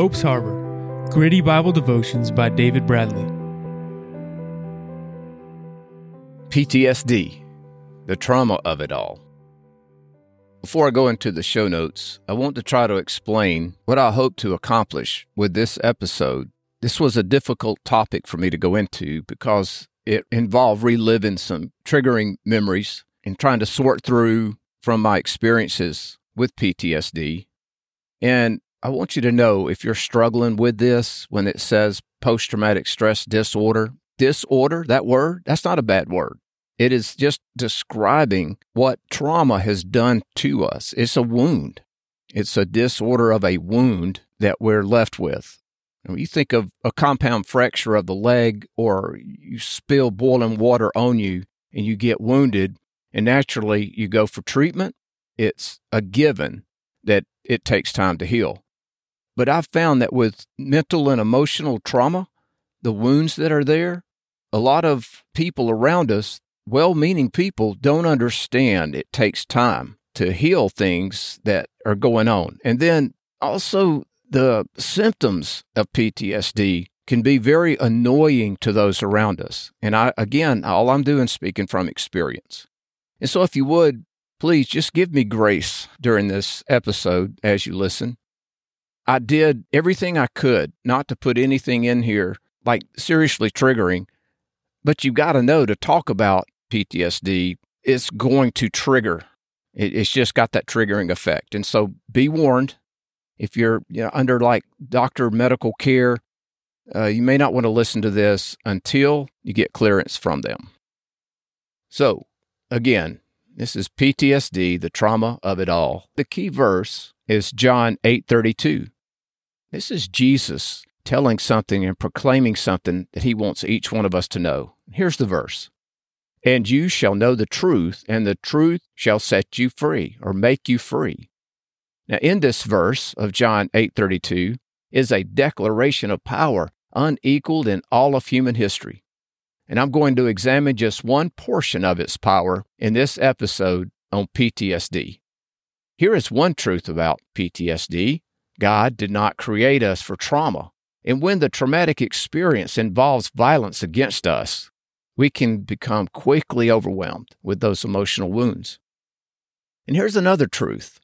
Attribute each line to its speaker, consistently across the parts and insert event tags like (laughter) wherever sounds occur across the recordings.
Speaker 1: Hope's Harbor Gritty Bible Devotions by David Bradley.
Speaker 2: PTSD, the trauma of it all. Before I go into the show notes, I want to try to explain what I hope to accomplish with this episode. This was a difficult topic for me to go into because it involved reliving some triggering memories and trying to sort through from my experiences with PTSD. And I want you to know if you're struggling with this when it says post traumatic stress disorder, disorder, that word, that's not a bad word. It is just describing what trauma has done to us. It's a wound. It's a disorder of a wound that we're left with. When you think of a compound fracture of the leg or you spill boiling water on you and you get wounded and naturally you go for treatment, it's a given that it takes time to heal. But I've found that with mental and emotional trauma, the wounds that are there, a lot of people around us, well meaning people, don't understand it takes time to heal things that are going on. And then also, the symptoms of PTSD can be very annoying to those around us. And I, again, all I'm doing speaking from experience. And so, if you would, please just give me grace during this episode as you listen. I did everything I could not to put anything in here like seriously triggering, but you got to know to talk about PTSD, it's going to trigger. it's just got that triggering effect. And so be warned if you're you know, under like doctor medical care, uh, you may not want to listen to this until you get clearance from them. So, again, this is PTSD, the trauma of it all. The key verse is John 8:32. This is Jesus telling something and proclaiming something that he wants each one of us to know. Here's the verse. And you shall know the truth, and the truth shall set you free or make you free. Now in this verse of John 8:32 is a declaration of power unequaled in all of human history and I'm going to examine just one portion of its power in this episode on PTSD. Here is one truth about PTSD God did not create us for trauma. And when the traumatic experience involves violence against us, we can become quickly overwhelmed with those emotional wounds. And here's another truth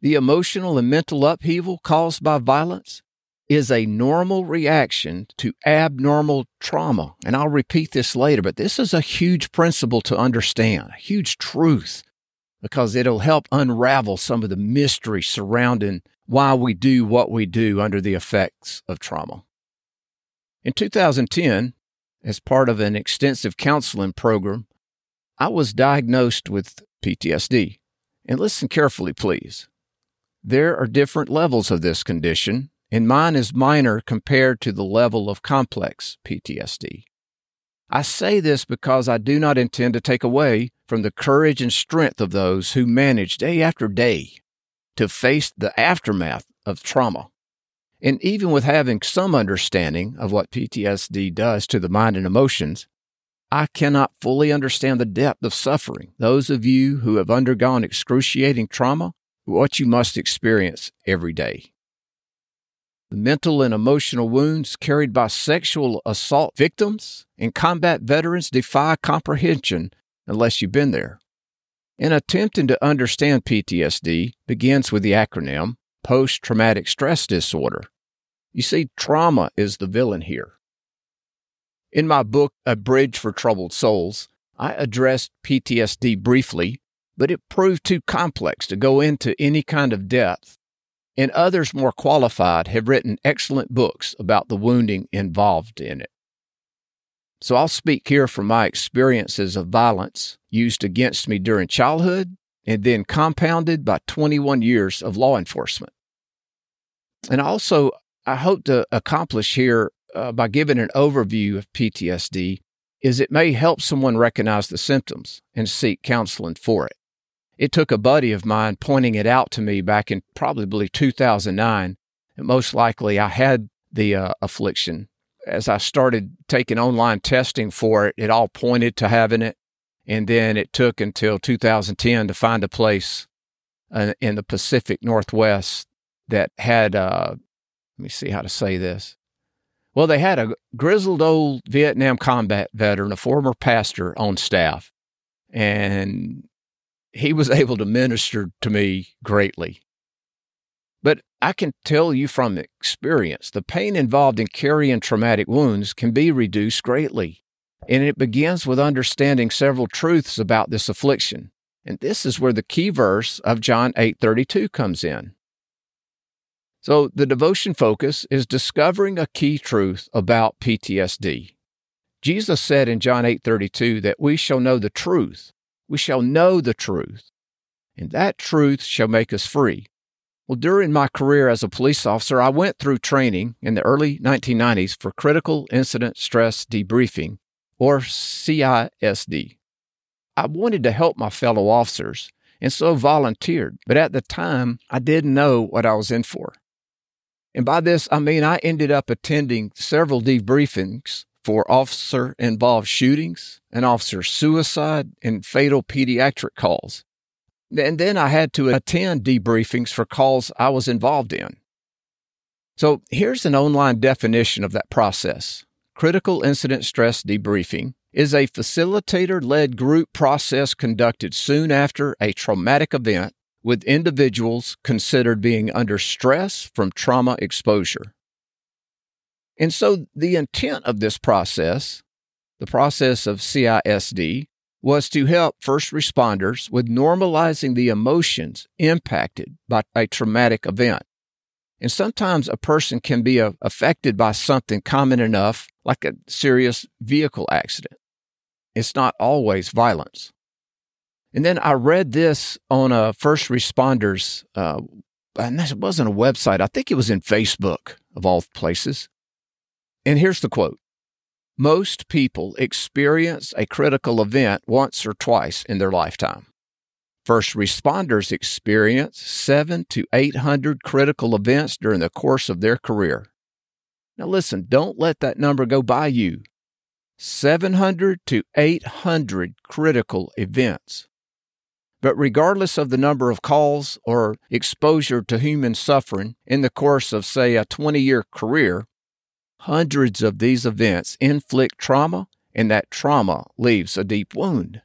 Speaker 2: the emotional and mental upheaval caused by violence is a normal reaction to abnormal trauma. And I'll repeat this later, but this is a huge principle to understand, a huge truth, because it'll help unravel some of the mystery surrounding why we do what we do under the effects of trauma. In 2010, as part of an extensive counseling program, I was diagnosed with PTSD. And listen carefully, please. There are different levels of this condition, and mine is minor compared to the level of complex PTSD. I say this because I do not intend to take away from the courage and strength of those who manage day after day to face the aftermath of trauma. And even with having some understanding of what PTSD does to the mind and emotions, I cannot fully understand the depth of suffering those of you who have undergone excruciating trauma, what you must experience every day. The mental and emotional wounds carried by sexual assault victims and combat veterans defy comprehension unless you've been there. In attempting to understand PTSD begins with the acronym post traumatic stress disorder. You see, trauma is the villain here. In my book, A Bridge for Troubled Souls, I addressed PTSD briefly, but it proved too complex to go into any kind of depth and others more qualified have written excellent books about the wounding involved in it. So I'll speak here from my experiences of violence used against me during childhood and then compounded by 21 years of law enforcement. And also, I hope to accomplish here uh, by giving an overview of PTSD is it may help someone recognize the symptoms and seek counseling for it. It took a buddy of mine pointing it out to me back in probably 2009. And most likely I had the uh, affliction. As I started taking online testing for it, it all pointed to having it. And then it took until 2010 to find a place uh, in the Pacific Northwest that had uh, let me see how to say this. Well, they had a grizzled old Vietnam combat veteran, a former pastor on staff, and he was (laughs) able to minister to me greatly. I can tell you from experience, the pain involved in carrying traumatic wounds can be reduced greatly. And it begins with understanding several truths about this affliction. And this is where the key verse of John 8:32 comes in. So the devotion focus is discovering a key truth about PTSD. Jesus said in John 8:32 that we shall know the truth. We shall know the truth, and that truth shall make us free. Well, during my career as a police officer, I went through training in the early 1990s for critical incident stress debriefing, or CISD. I wanted to help my fellow officers and so volunteered, but at the time, I didn't know what I was in for. And by this, I mean I ended up attending several debriefings for officer involved shootings, and officer suicide, and fatal pediatric calls. And then I had to attend debriefings for calls I was involved in. So here's an online definition of that process Critical Incident Stress Debriefing is a facilitator led group process conducted soon after a traumatic event with individuals considered being under stress from trauma exposure. And so the intent of this process, the process of CISD, was to help first responders with normalizing the emotions impacted by a traumatic event. And sometimes a person can be uh, affected by something common enough, like a serious vehicle accident. It's not always violence. And then I read this on a first responders, uh, and it wasn't a website. I think it was in Facebook, of all places. And here's the quote most people experience a critical event once or twice in their lifetime. First responders experience seven to 800 critical events during the course of their career. Now, listen, don't let that number go by you. 700 to 800 critical events. But regardless of the number of calls or exposure to human suffering in the course of, say, a 20 year career, Hundreds of these events inflict trauma, and that trauma leaves a deep wound.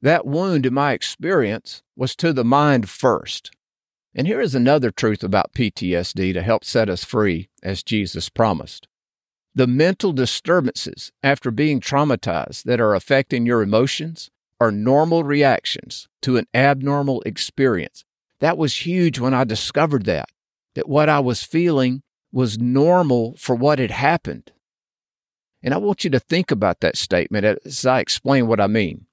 Speaker 2: That wound, in my experience, was to the mind first. And here is another truth about PTSD to help set us free, as Jesus promised. The mental disturbances after being traumatized that are affecting your emotions are normal reactions to an abnormal experience. That was huge when I discovered that, that what I was feeling was normal for what had happened. And I want you to think about that statement as I explain what I mean.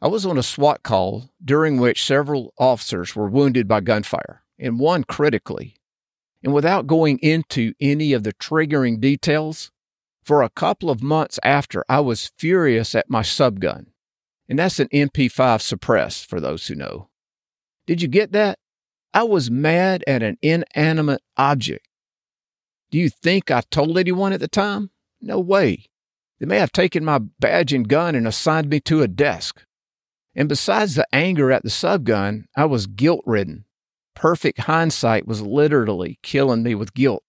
Speaker 2: I was on a SWAT call during which several officers were wounded by gunfire, and one critically. And without going into any of the triggering details, for a couple of months after, I was furious at my subgun. And that's an MP5 suppress for those who know. Did you get that? I was mad at an inanimate object do you think I told anyone at the time? No way. They may have taken my badge and gun and assigned me to a desk. And besides the anger at the subgun, I was guilt ridden. Perfect hindsight was literally killing me with guilt.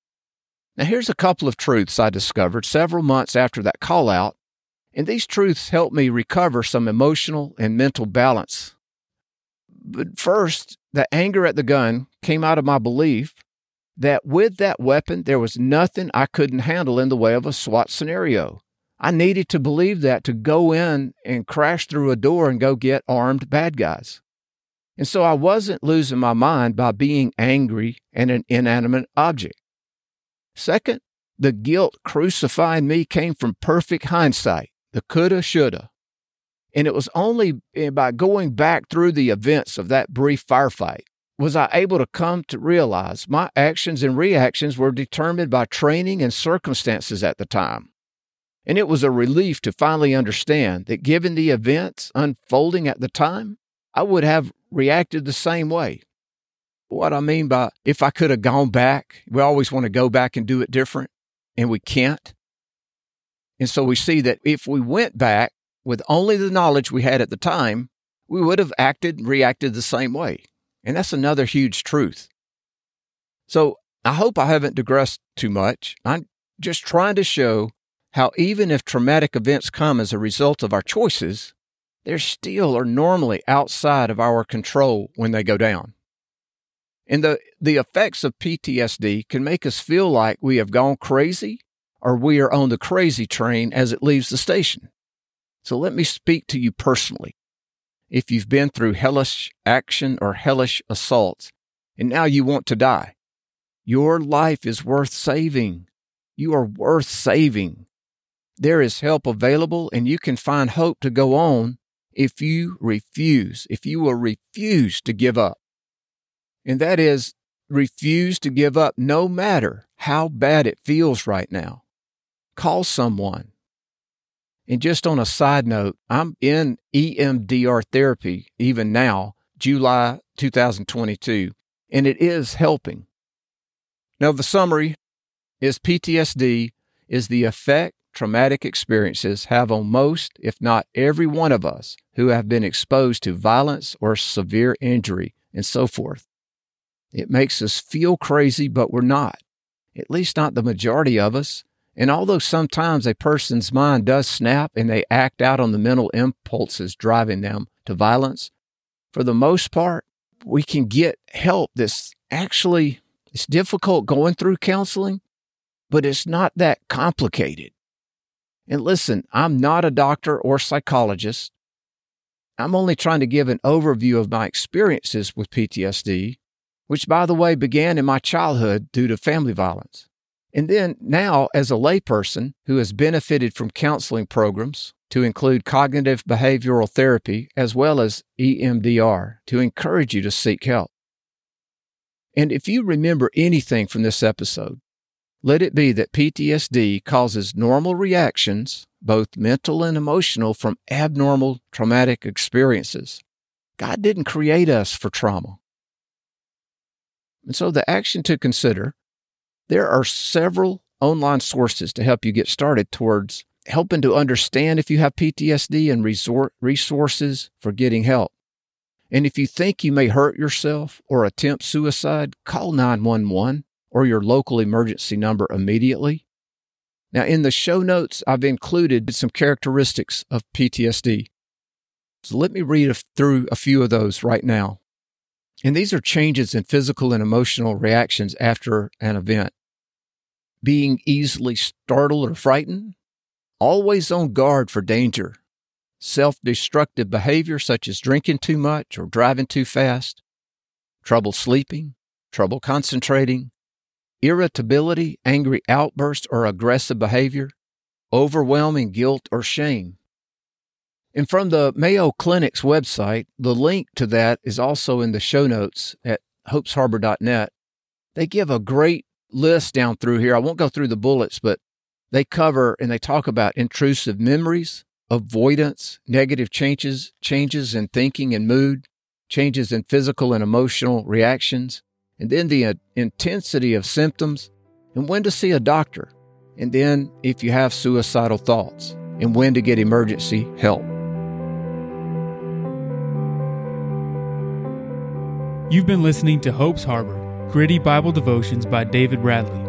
Speaker 2: Now, here's a couple of truths I discovered several months after that call out, and these truths helped me recover some emotional and mental balance. But first, the anger at the gun came out of my belief that with that weapon, there was nothing I couldn't handle in the way of a SWAT scenario. I needed to believe that to go in and crash through a door and go get armed bad guys. And so I wasn't losing my mind by being angry at an inanimate object. Second, the guilt crucifying me came from perfect hindsight, the coulda, shoulda. And it was only eh, by going back through the events of that brief firefight was I able to come to realize my actions and reactions were determined by training and circumstances at the time. And it was a relief to finally understand that given the events unfolding at the time, I would have reacted the same way. What I mean by if I could have gone back, we always want to go back and do it different, and we can't. And so we see that if we went back with only the knowledge we had at the time, we would have acted and reacted the same way. And that's another huge truth. So, I hope I haven't digressed too much. I'm just trying to show how even if traumatic events come as a result of our choices, they still are normally outside of our control when they go down. And the, the effects of PTSD can make us feel like we have gone crazy or we are on the crazy train as it leaves the station. So let me speak to you personally. If you've been through hellish action or hellish assaults and now you want to die, your life is worth saving. You are worth saving. There is help available and you can find hope to go on if you refuse, if you will refuse to give up. And that is refuse to give up no matter how bad it feels right now. Call someone. And just on a side note, I'm in EMDR therapy even now, July 2022, and it is helping. Now, the summary is PTSD is the effect traumatic experiences have on most, if not every one of us who have been exposed to violence or severe injury and so forth. It makes us feel crazy, but we're not, at least not the majority of us. And although sometimes a person's mind does snap and they act out on the mental impulses driving them to violence, for the most part, we can get help that's actually it's difficult going through counseling, but it's not that complicated. And listen, I'm not a doctor or psychologist. I'm only trying to give an overview of my experiences with PTSD, which, by the way, began in my childhood due to family violence. And then now, as a layperson who has benefited from counseling programs to include cognitive behavioral therapy as well as EMDR to encourage you to seek help. And if you remember anything from this episode, let it be that PTSD causes normal reactions, both mental and emotional, from abnormal traumatic experiences. God didn't create us for trauma. And so, the action to consider there are several online sources to help you get started towards helping to understand if you have PTSD and resort resources for getting help. And if you think you may hurt yourself or attempt suicide, call 911 or your local emergency number immediately. Now, in the show notes, I've included some characteristics of PTSD. So let me read through a few of those right now. And these are changes in physical and emotional reactions after an event. Being easily startled or frightened, always on guard for danger, self destructive behavior such as drinking too much or driving too fast, trouble sleeping, trouble concentrating, irritability, angry outburst, or aggressive behavior, overwhelming guilt or shame. And from the Mayo Clinic's website, the link to that is also in the show notes at hopesharbor.net. They give a great list down through here. I won't go through the bullets, but they cover and they talk about intrusive memories, avoidance, negative changes, changes in thinking and mood, changes in physical and emotional reactions, and then the uh, intensity of symptoms, and when to see a doctor, and then if you have suicidal thoughts, and when to get emergency help.
Speaker 1: You've been listening to Hope's Harbor, gritty Bible devotions by David Bradley.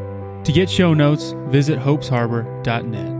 Speaker 1: To get show notes, visit hopesharbor.net.